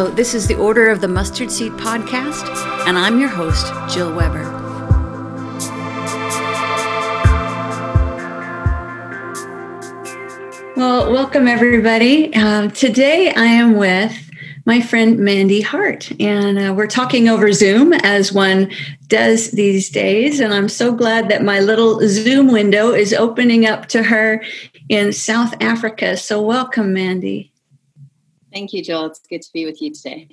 Hello, this is the Order of the Mustard Seed podcast, and I'm your host, Jill Weber. Well, welcome everybody. Um, today I am with my friend Mandi Hart, and uh, we're talking over Zoom as one does these days. And I'm so glad that my little Zoom window is opening up to her in South Africa. So, welcome, Mandi. Thank you, Joel. It's good to be with you today.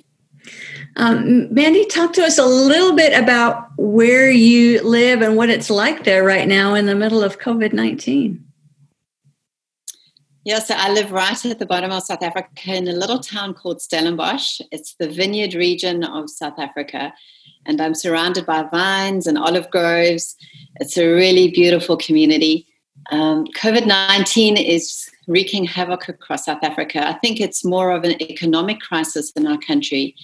Um, Mandi, talk to us a little bit about where you live and what it's like there right now in the middle of COVID 19. Yeah, so I live right at the bottom of South Africa in a little town called Stellenbosch. It's the vineyard region of South Africa, and I'm surrounded by vines and olive groves. It's a really beautiful community. Um, COVID 19 is wreaking havoc across South Africa. I think it's more of an economic crisis in our country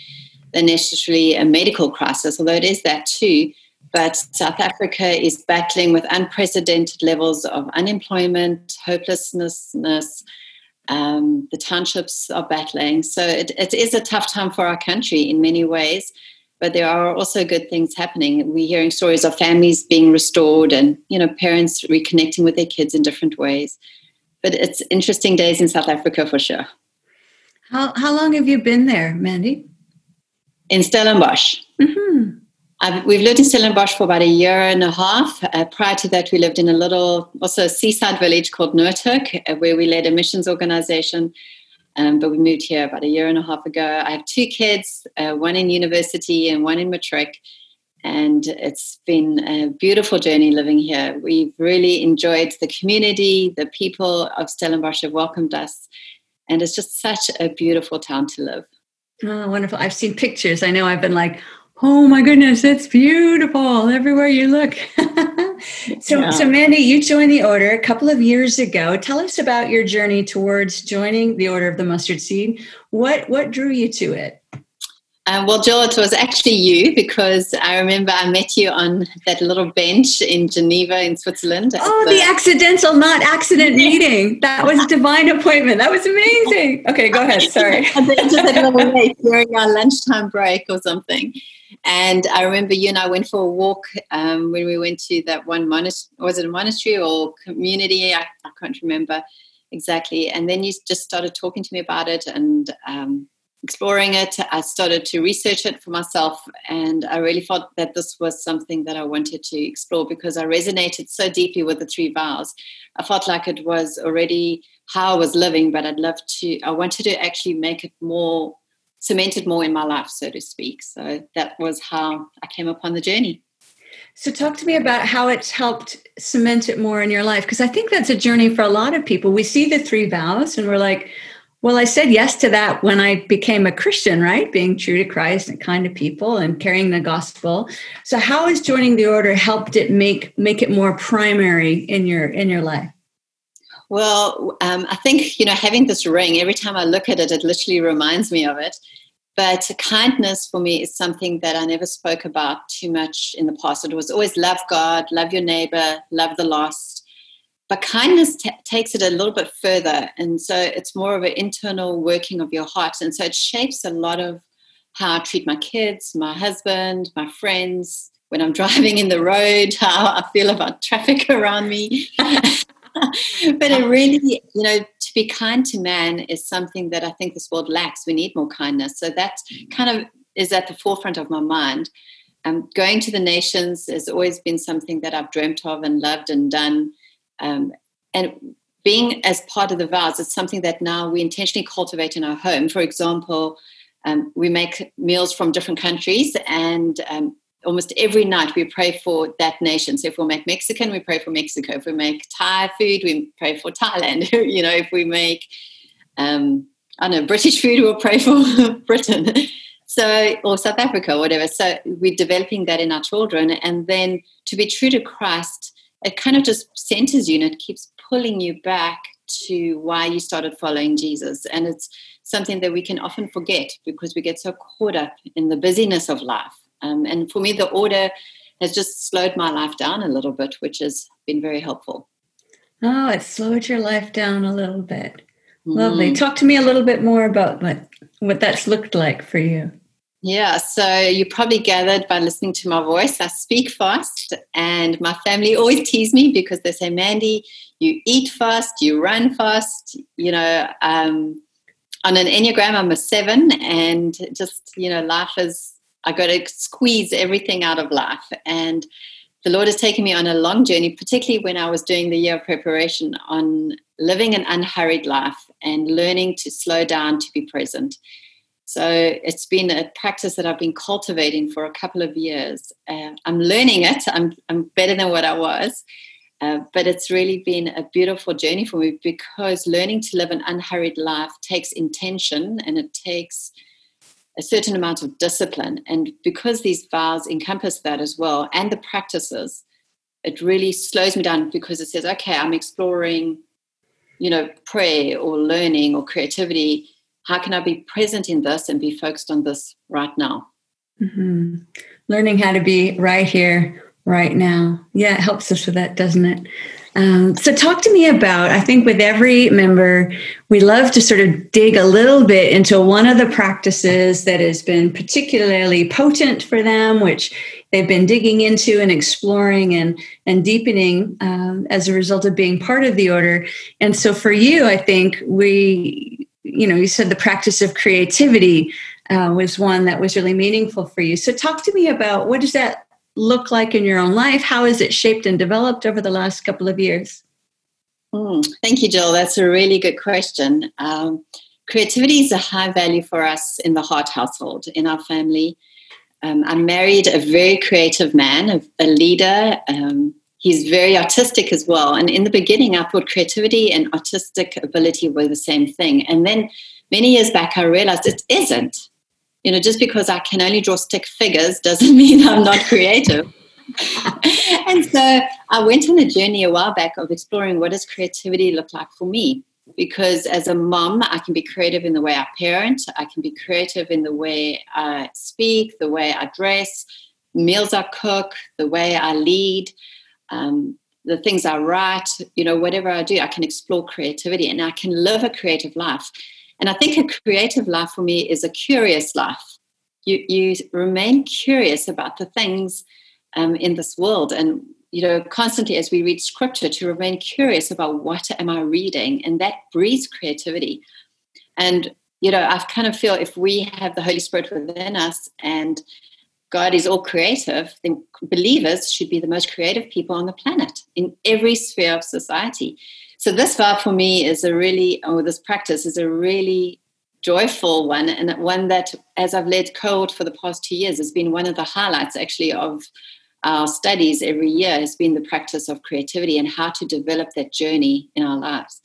than necessarily a medical crisis, although it is that too. But South Africa is battling with unprecedented levels of unemployment, hopelessness. Um, the townships are battling. So it, it is a tough time for our country in many ways but there are also good things happening. We're hearing stories of families being restored and you know parents reconnecting with their kids in different ways but it's interesting days in South Africa for sure. How, how long have you been there, Mandi? In Stellenbosch. Mm-hmm. we've lived in Stellenbosch for about a year and a half. Uh, prior to that, we lived in a little, also a seaside village called Noordhoek, uh, where we led a missions organization. Um, but we moved here about a year and a half ago. I have two kids, uh, one in university and one in matric and it's been a beautiful journey living here. We've really enjoyed the community, the people of Stellenbosch have welcomed us, and it's just such a beautiful town to live. Oh, wonderful. I've seen pictures. I know I've been like, oh my goodness, it's beautiful everywhere you look. so, yeah. so Mandi, you joined the order a couple of years ago. Tell us about your journey towards joining the Order of the Mustard Seed. What what drew you to it? Um, well, Jill, it was actually you because I remember I met you on that little bench in Geneva, in Switzerland. Oh, the, the, accidental, not accident meeting. That was divine appointment. That was amazing. Okay, go ahead. Sorry. just a little late during our lunchtime break or something. And I remember you and I went for a walk um, when we went to that one monastery. Was it a monastery or community? I, I, can't remember exactly. And then you just started talking to me about it and. Um, exploring it. I started to research it for myself, and I really felt that this was something that I wanted to explore because I resonated so deeply with the three vows. I felt like it was already how I was living, but I'd love to, I wanted to actually make it more cemented more in my life, so to speak. So that was how I came upon the journey. So, talk to me about how it's helped cement it more in your life, because I think that's a journey for a lot of people. We see the three vows and we're like, well, I said yes to that when I became a Christian, right? Being true to Christ and kind to people and carrying the gospel. So how has joining the order helped it make make it more primary in your in your life? Well, um, I think you know having this ring. Every time I look at it, it literally reminds me of it. But kindness for me is something that I never spoke about too much in the past. It was always love God, love your neighbor, love the lost but kindness t- takes it a little bit further and so it's more of an internal working of your heart and so it shapes a lot of how i treat my kids my husband my friends when i'm driving in the road how i feel about traffic around me. But it really you know to be kind to man is something that i think this world lacks. We need more kindness. So that kind of is at the forefront of my mind. Um, going to the nations has always been something that i've dreamt of and loved and done um, and being as part of the vows is something that now we intentionally cultivate in our home. For example, um, we make meals from different countries, and um, almost every night we pray for that nation. So if we make Mexican, we pray for Mexico. If we make Thai food, we pray for Thailand. you know, if we make um, I don't know British food, we'll pray for Britain. So or South Africa, whatever. So we're developing that in our children, and then to be true to Christ it kind of just centers you and it keeps pulling you back to why you started following Jesus. And it's something that we can often forget because we get so caught up in the busyness of life. Um, and for me, the order has just slowed my life down a little bit, which has been very helpful. Oh, it slowed your life down a little bit. Lovely. Mm. Talk to me a little bit more about what, what that's looked like for you. Yeah, so you probably gathered by listening to my voice. I speak fast, and my family always tease me because they say, Mandi, you eat fast, you run fast. You know, um, on an Enneagram, I'm a seven, and just, you know, life is, I got to squeeze everything out of life. And the Lord has taken me on a long journey, particularly when I was doing the year of preparation on living an unhurried life and learning to slow down to be present. So it's been a practice that I've been cultivating for a couple of years. Uh, I'm learning it. I'm, I'm better than what I was. Uh, but it's really been a beautiful journey for me because learning to live an unhurried life takes intention and it takes a certain amount of discipline. And because these vows encompass that as well and the practices, it really slows me down because it says, okay, I'm exploring, you know, prayer or learning or creativity how can I be present in this and be focused on this right now? Mm-hmm. Learning how to be right here, right now. Yeah, it helps us with that, doesn't it? Um, so, talk to me about. I think with every member, we love to sort of dig a little bit into one of the practices that has been particularly potent for them, which they've been digging into and exploring and and deepening um, as a result of being part of the order. And so, for you, I think we you know, you said the practice of creativity uh, was one that was really meaningful for you. So, talk to me about what does that look like in your own life? How has it shaped and developed over the last couple of years? Mm, thank you, Jill. That's a really good question. Um, creativity is a high value for us in the Hart household, in our family. Um, I married a very creative man, a, a leader. Um, he's very artistic as well. And in the beginning, I thought creativity and artistic ability were the same thing. And then many years back, I realized it isn't. You know, just because I can only draw stick figures doesn't mean I'm not creative. and so I went on a journey a while back of exploring what does creativity look like for me. Because as a mom, I can be creative in the way I parent, I can be creative in the way I speak, the way I dress, meals I cook, the way I lead um, the things I write, you know, whatever I do, I can explore creativity and I can live a creative life. And I think a creative life for me is a curious life. You, you remain curious about the things um, in this world and you know constantly as we read scripture to remain curious about what am i reading and that breeds creativity and you know i kind of feel if we have the holy spirit within us and God is all creative, then believers should be the most creative people on the planet in every sphere of society. So this vow for me is a really, or this practice is a really joyful one, and one that, as I've led cohort for the past two years, has been one of the highlights actually of our studies every year has been the practice of creativity and how to develop that journey in our lives.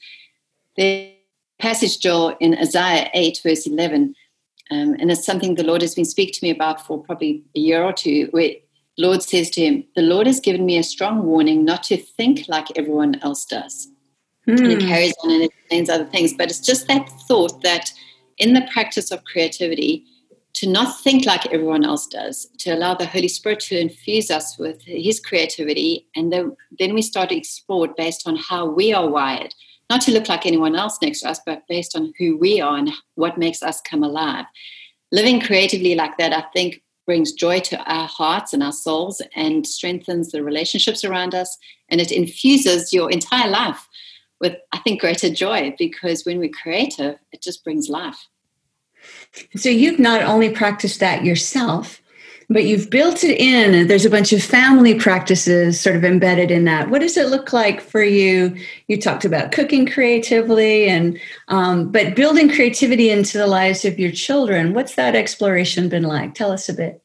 The passage, Joel, in Isaiah 8, verse 11, um, and it's something the Lord has been speaking to me about for probably a year or two, where Lord says to him, The Lord has given me a strong warning not to think like everyone else does. Mm. And it hmm. carries on and explains other things. But it's just that thought that in the practice of creativity, to not think like everyone else does, to allow the Holy Spirit to infuse us with His creativity, and then, then we start to explore based on how we are wired, not to look like anyone else next to us, but based on who we are and what makes us come alive. Living creatively like that, I think, brings joy to our hearts and our souls and strengthens the relationships around us. And it infuses your entire life with, I think, greater joy because when we're creative, it just brings life. So you've not only practiced that yourself, but you've built it in there's a bunch of family practices sort of embedded in that. What does it look like for you? You talked about cooking creatively and um, but building creativity into the lives of your children what's that exploration been like? Tell us a bit.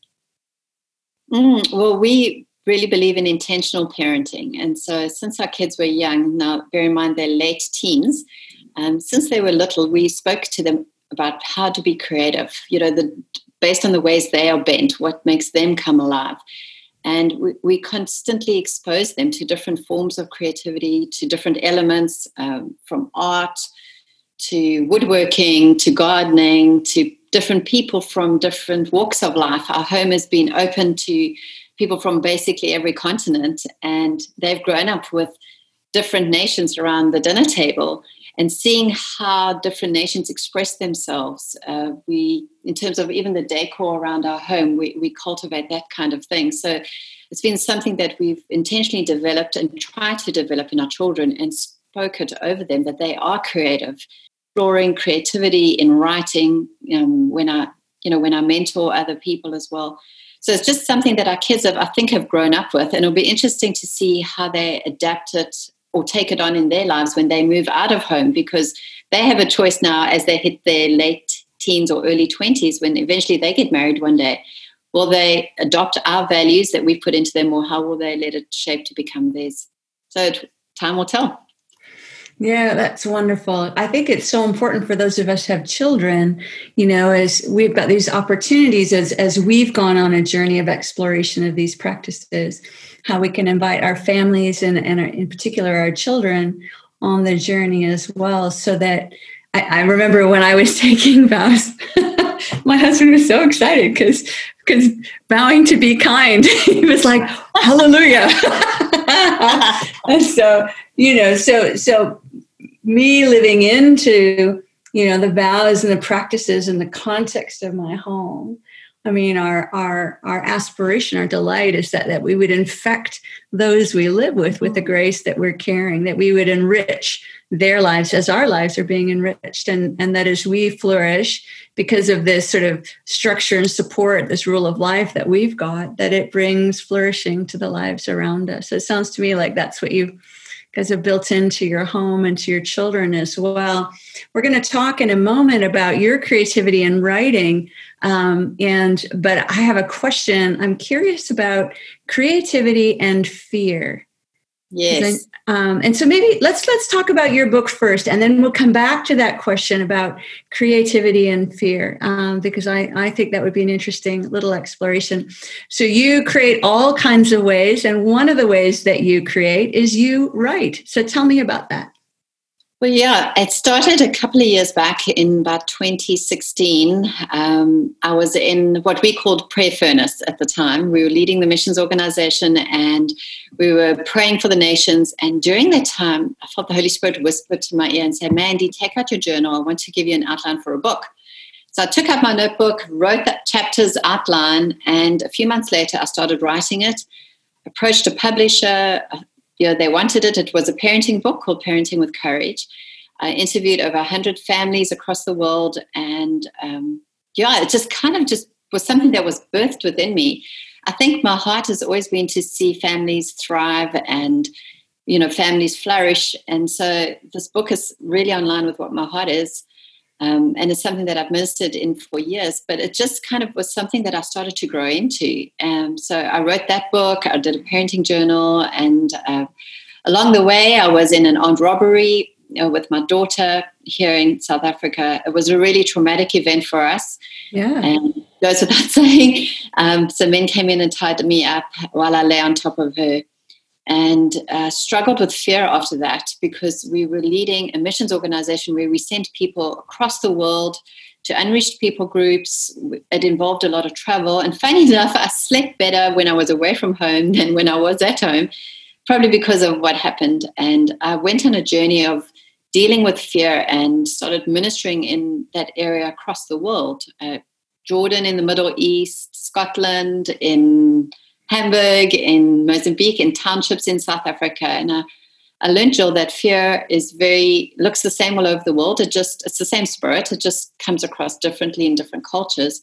Mm, well we really believe in intentional parenting and so since our kids were young now bear in mind they're late teens um, since they were little we spoke to them about how to be creative. You know the based on the ways they are bent, what makes them come alive. And we, we constantly expose them to different forms of creativity, to different elements um, from art to woodworking to gardening to different people from different walks of life. Our home has been open to people from basically every continent, and they've grown up with different nations around the dinner table and seeing how different nations express themselves. Uh, we, in terms of even the decor around our home, we, we cultivate that kind of thing. So it's been something that we've intentionally developed and tried to develop in our children and spoke it over them that they are creative, exploring creativity in writing. Um, when I, you know, when I mentor other people as well. So it's just something that our kids have, I think, have grown up with, and it'll be interesting to see how they adapt it or take it on in their lives when they move out of home because they have a choice now as they hit their late teens or early 20s when eventually they get married one day. Will they adopt our values that we've put into them or how will they let it shape to become theirs? So time will tell. Yeah, that's wonderful. I think it's so important for those of us who have children, you know, as we've got these opportunities as as we've gone on a journey of exploration of these practices how we can invite our families and, and our, in particular our children on the journey as well so that I, remember when I was taking vows, my husband was so excited because because vowing to be kind, he was like, Hallelujah. and so, you know, so so me living into, you know, the vows and the practices and the context of my home I mean, our our our aspiration, our delight is that that we would infect those we live with with the mm. grace that we're carrying, that we would enrich their lives as our lives are being enriched, and and that as we flourish because of this sort of structure and support, this rule of life that we've got, that it brings flourishing to the lives around us. So it sounds to me like that's what you guys have built into your home and to your children as well. We're going to talk in a moment about your creativity and writing. Um, and but I have a question. I'm curious about creativity and fear. Yes. um, and so maybe let's let's talk about your book first, and then we'll come back to that question about creativity and fear, um, because I I think that would be an interesting little exploration. So you create all kinds of ways, and one of the ways that you create is you write. So tell me about that. Well, yeah, it started a couple of years back in about 2016. Um, I was in what we called Prayer Furnace at the time. We were leading the missions organization and we were praying for the nations. And during that time, I felt the Holy Spirit whisper to my ear and say, Mandi, take out your journal. I want to give you an outline for a book. So I took out my notebook, wrote that chapter's outline, and a few months later, I started writing it. Approached a publisher, you know, they wanted it. It was a parenting book called Parenting with Courage. I interviewed over 100 families across the world. And um, yeah, it just kind of just was something that was birthed within me. I think my heart has always been to see families thrive and, you know, families flourish. And so this book is really online with what my heart is. Um, and it's something that I've ministered in for years, but it just kind of was something that I started to grow into. Um, so I wrote that book, I did a parenting journal, and uh, along the way, I was in an armed robbery you know, with my daughter here in South Africa. It was a really traumatic event for us. Yeah. And goes without saying. Um, so men came in and tied me up while I lay on top of her and uh, struggled with fear after that because we were leading a missions organization where we sent people across the world to unreached people groups. It involved a lot of travel. And funny enough, I slept better when I was away from home than when I was at home, probably because of what happened. And I went on a journey of dealing with fear and started ministering in that area across the world. Uh, Jordan in the Middle East, Scotland, in Hamburg, in Mozambique, in townships in South Africa. And I, I learned, Jill, that fear is very, looks the same all over the world. It just, it's the same spirit. It just comes across differently in different cultures.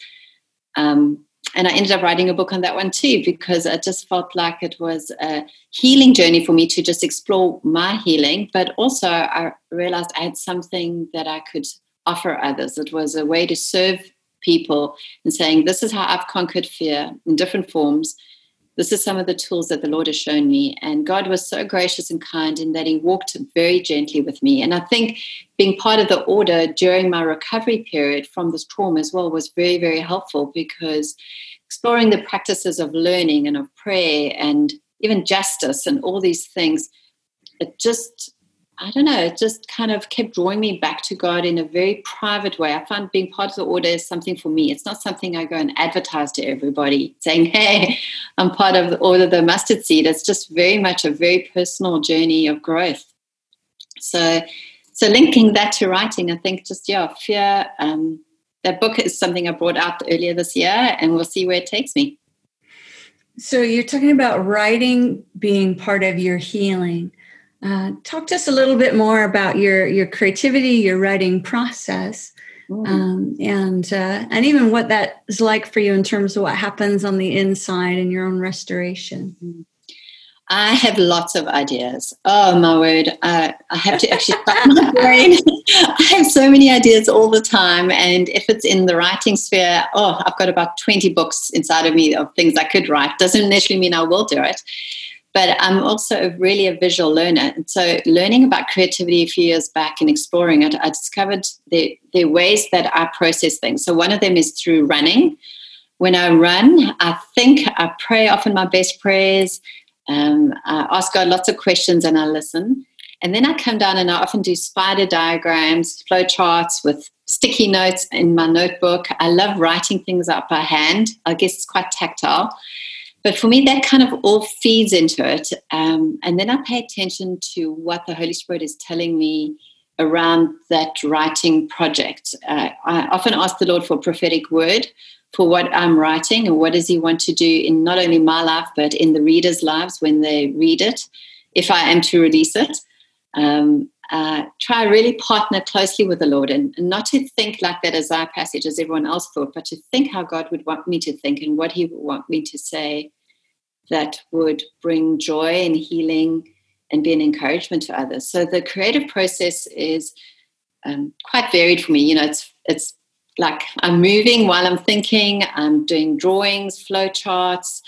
Um, and I ended up writing a book on that one too, because I just felt like it was a healing journey for me to just explore my healing. But also, I realized I had something that I could offer others. It was a way to serve people and saying, This is how I've conquered fear in different forms this is some of the tools that the Lord has shown me. And God was so gracious and kind in that He walked very gently with me. And I think being part of the order during my recovery period from this trauma as well was very, very helpful because exploring the practices of learning and of prayer and even justice and all these things, it just I don't know, it just kind of kept drawing me back to God in a very private way. I find being part of the order is something for me. It's not something I go and advertise to everybody saying, hey, I'm part of the order the mustard seed. It's just very much a very personal journey of growth. So so linking that to writing, I think just yeah, fear. Um, that book is something I brought out earlier this year, and we'll see where it takes me. So you're talking about writing being part of your healing. Uh, talk to us a little bit more about your your creativity, your writing process, mm. um, and uh, and even what that is like for you in terms of what happens on the inside in your own restoration. Mm. I have lots of ideas. Oh my word! I have to actually my brain. I have so many ideas all the time, and if it's in the writing sphere, oh, I've got about twenty books inside of me of things I could write. Doesn't necessarily mean I will do it, but I'm also really a visual learner. And so, learning about creativity a few years back and exploring it, I discovered the the ways that I process things. So one of them is through running. When I run, I think, I pray often my best prayers um, I ask God lots of questions and I listen. And then I come down and I often do spider diagrams, flow charts with sticky notes in my notebook. I love writing things up by hand. I guess it's quite tactile. But for me, that kind of all feeds into it. Um, and then I pay attention to what the Holy Spirit is telling me around that writing project. Uh, I often ask the Lord for a prophetic word for what I'm writing and what does he want to do in not only my life but in the readers' lives when they read it, if I am to release it. Um, uh, try really partner closely with the Lord and, and, not to think like that Isaiah passage as everyone else thought, but to think how God would want me to think and what He would want me to say that would bring joy and healing and be an encouragement to others. So the creative process is um, quite varied for me. You know, it's it's like I'm moving while I'm thinking, I'm doing drawings, flow charts,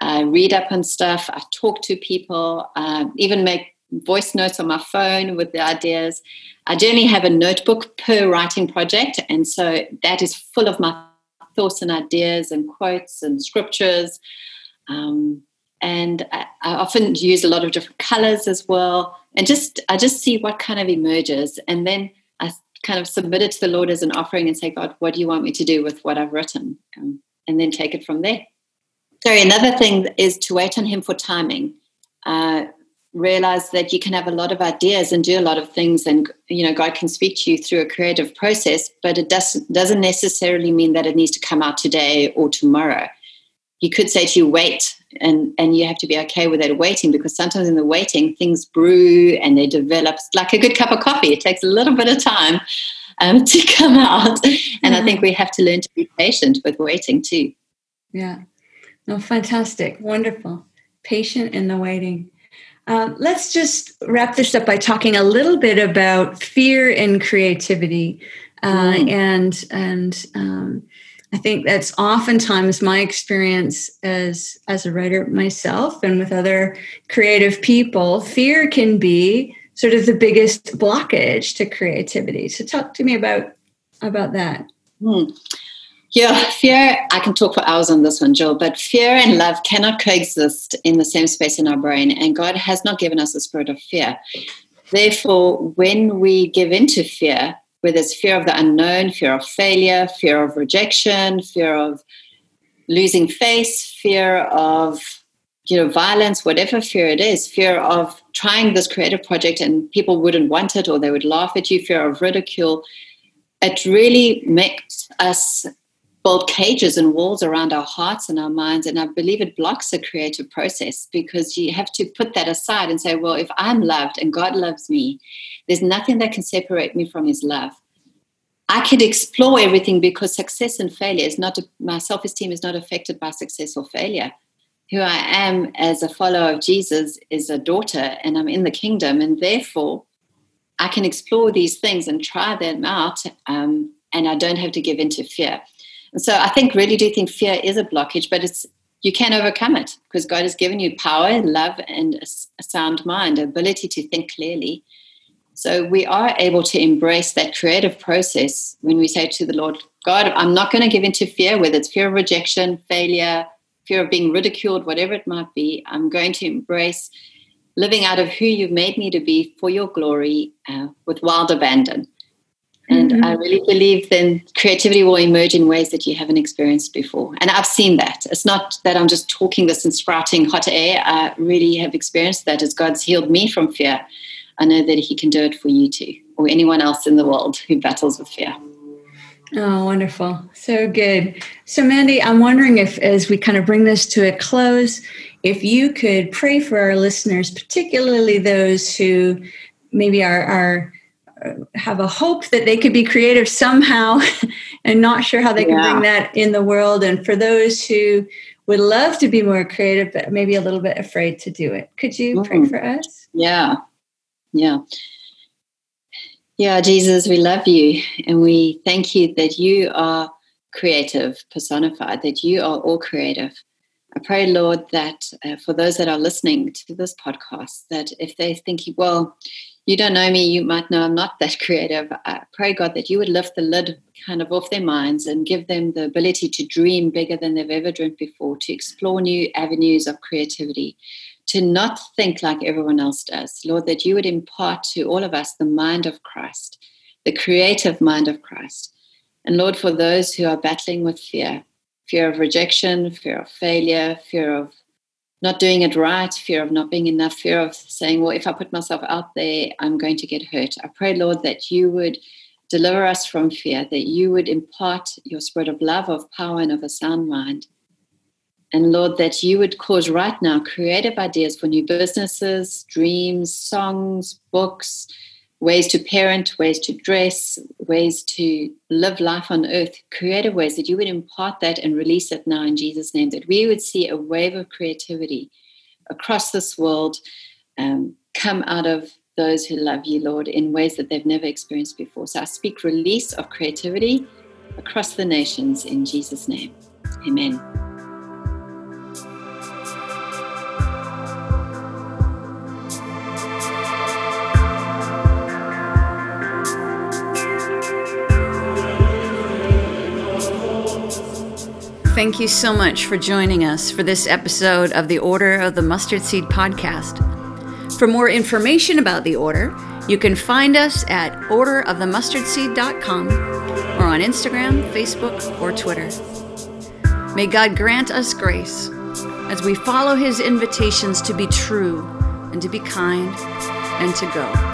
I read up on stuff, I talk to people, um, even make voice notes on my phone with the ideas. I generally have a notebook per writing project, and so that is full of my thoughts and ideas and quotes and scriptures. Um, and I, I, often use a lot of different colors as well, and just I just see what kind of emerges, and then I kind of submit it to the Lord as an offering and say, God, what do you want me to do with what I've written? Um, and then take it from there. Sorry, another thing is to wait on Him for timing. Uh, realize that you can have a lot of ideas and do a lot of things and you know god can speak to you through a creative process but it doesn't doesn't necessarily mean that it needs to come out today or tomorrow. He could say to you wait and and you have to be okay with that waiting because sometimes in the waiting things brew and they develop. Like a good cup of coffee. It takes a little bit of time um, to come out. And i think we have to learn to be patient with waiting too. Yeah. No fantastic. Wonderful. Patient in the waiting uh, let's just wrap this up by talking a little bit about fear and creativity uh, mm. and and um, I think that's oftentimes my experience as as a writer myself and with other creative people. Fear can be sort of the biggest blockage to creativity. So talk to me about about that. Hmm. Yeah, fear, I can talk for hours on this one, Jill, but fear and love cannot coexist in the same space in our brain. And God has not given us a spirit of fear. Therefore, when we give into fear, where there's fear of the unknown, fear of failure, fear of rejection, fear of losing face, fear of you know violence, whatever fear it is, fear of trying this creative project and people wouldn't want it or they would laugh at you, fear of ridicule. It really makes us build cages and walls around our hearts and our minds. And I believe it blocks the creative process because you have to put that aside and say, well, if I'm loved and God loves me, there's nothing that can separate me from his love. I could explore everything because success and failure is not, my self esteem is not affected by success or failure. Who I am as a follower of Jesus is a daughter and I'm in the kingdom. And therefore, I can explore these things and try them out. Um, and I don't have to give in to fear. And so I think really do think fear is a blockage, but it's you can overcome it because God has given you power, love, and a, a sound mind, ability to think clearly. So we are able to embrace that creative process when we say to the Lord, God, I'm not going to give in to fear, whether it's fear of rejection, failure, fear of being ridiculed, whatever it might be. I'm going to embrace living out of who you've made me to be for your glory uh, with wild abandon. And mm-hmm. I really believe then creativity will emerge in ways that you haven't experienced before. And I've seen that. It's not that I'm just talking this and sprouting hot air. I really have experienced that as God's healed me from fear. I know that He can do it for you too, or anyone else in the world who battles with fear. Oh, wonderful. So good. So, Mandi, I'm wondering if, as we kind of bring this to a close, if you could pray for our listeners, particularly those who maybe are, are have a hope that they could be creative somehow and not sure how they can yeah. bring that in the world. And for those who would love to be more creative, but maybe a little bit afraid to do it, could you mm. pray for us? Yeah. Yeah. Yeah, Jesus, we love you and we thank you that you are creative, personified, that you are all creative. I pray, Lord, that uh, for those that are listening to this podcast, that if they're thinking, well, you don't know me, you might know I'm not that creative. I pray, God, that you would lift the lid kind of off their minds and give them the ability to dream bigger than they've ever dreamed before, to explore new avenues of creativity, to not think like everyone else does. Lord, that you would impart to all of us the mind of Christ, the creative mind of Christ. And Lord, for those who are battling with fear, fear of rejection, fear of failure, fear of not doing it right, fear of not being enough, fear of saying, well, if I put myself out there, I'm going to get hurt. I pray, Lord, that you would deliver us from fear, that you would impart your spirit of love, of power, and of a sound mind and Lord, that you would cause right now creative ideas for new businesses, dreams, songs, books, ways to parent, ways to dress, ways to live life on earth, creative ways that you would impart that and release it now in Jesus' name, that we would see a wave of creativity across this world um, come out of those who love you, Lord, in ways that they've never experienced before. So I speak release of creativity across the nations in Jesus' name. Amen. Thank you so much for joining us for this episode of the Order of the Mustard Seed podcast. For more information about the Order, you can find us at orderofthemustardseed.com or on Instagram, Facebook, or Twitter. May God grant us grace as we follow his invitations to be true and to be kind and to go.